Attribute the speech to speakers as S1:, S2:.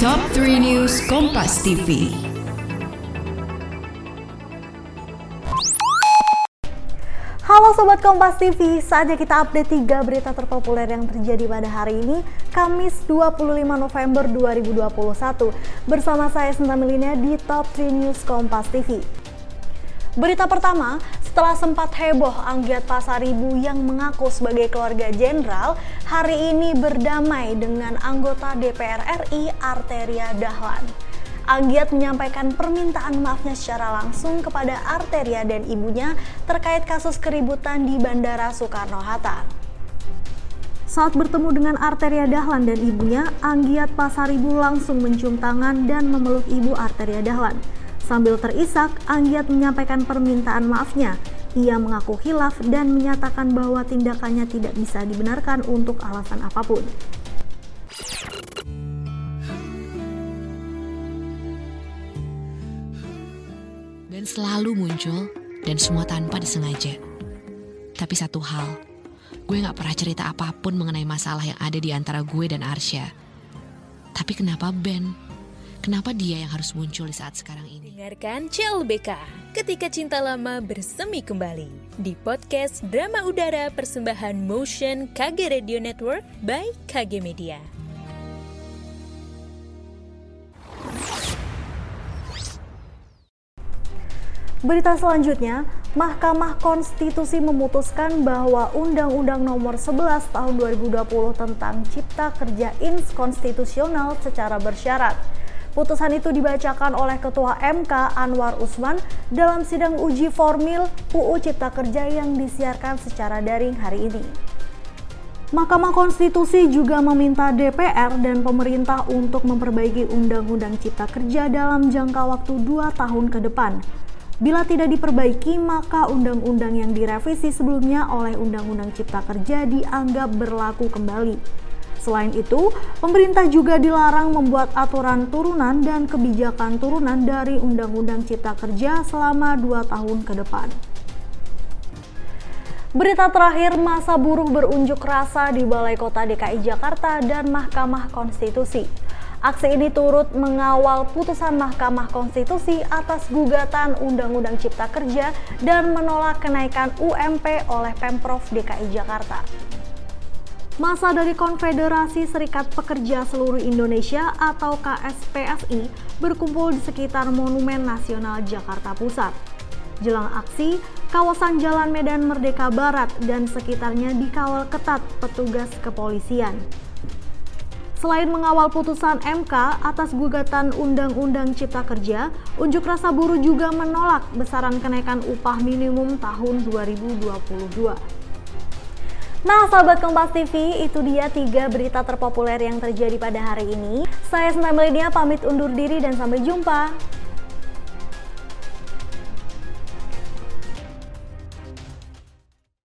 S1: Top 3 News Kompas TV.
S2: Halo Sobat Kompas TV, saatnya kita update 3 berita terpopuler yang terjadi pada hari ini, Kamis 25 November 2021. Bersama saya Sinta Melina di Top 3 News Kompas TV. Berita pertama, setelah sempat heboh Anggiat Pasaribu yang mengaku sebagai keluarga jenderal, hari ini berdamai dengan anggota DPR RI Arteria Dahlan. Anggiat menyampaikan permintaan maafnya secara langsung kepada Arteria dan ibunya terkait kasus keributan di Bandara Soekarno-Hatta. Saat bertemu dengan Arteria Dahlan dan ibunya, Anggiat Pasaribu langsung mencium tangan dan memeluk ibu Arteria Dahlan. Sambil terisak, Anggiat menyampaikan permintaan maafnya. Ia mengaku hilaf dan menyatakan bahwa tindakannya tidak bisa dibenarkan untuk alasan apa pun.
S3: Dan selalu muncul dan semua tanpa disengaja. Tapi satu hal, gue gak pernah cerita apa pun mengenai masalah yang ada di antara gue dan Arsya. Tapi kenapa Ben? Kenapa dia yang harus muncul di saat sekarang ini?
S4: Dengarkan CLBK ketika cinta lama bersemi kembali di podcast Drama Udara Persembahan Motion KG Radio Network by KG Media.
S2: Berita selanjutnya, Mahkamah Konstitusi memutuskan bahwa Undang-Undang Nomor 11 Tahun 2020 tentang Cipta Kerja inskonstitusional secara bersyarat. Putusan itu dibacakan oleh Ketua MK Anwar Usman dalam sidang uji formil UU Cipta Kerja yang disiarkan secara daring hari ini. Mahkamah Konstitusi juga meminta DPR dan pemerintah untuk memperbaiki Undang-Undang Cipta Kerja dalam jangka waktu 2 tahun ke depan. Bila tidak diperbaiki, maka undang-undang yang direvisi sebelumnya oleh Undang-Undang Cipta Kerja dianggap berlaku kembali. Selain itu, pemerintah juga dilarang membuat aturan turunan dan kebijakan turunan dari Undang-Undang Cipta Kerja selama dua tahun ke depan. Berita terakhir, masa buruh berunjuk rasa di Balai Kota DKI Jakarta dan Mahkamah Konstitusi. Aksi ini turut mengawal putusan Mahkamah Konstitusi atas gugatan Undang-Undang Cipta Kerja dan menolak kenaikan UMP oleh Pemprov DKI Jakarta. Masa dari Konfederasi Serikat Pekerja Seluruh Indonesia atau KSPSI berkumpul di sekitar Monumen Nasional Jakarta Pusat. Jelang aksi, kawasan Jalan Medan Merdeka Barat dan sekitarnya dikawal ketat petugas kepolisian. Selain mengawal putusan MK atas gugatan Undang-Undang Cipta Kerja, unjuk rasa buruh juga menolak besaran kenaikan upah minimum tahun 2022. Nah, sahabat Kompas TV, itu dia tiga berita terpopuler yang terjadi pada hari ini. Saya Senam Melenia pamit undur diri dan sampai jumpa.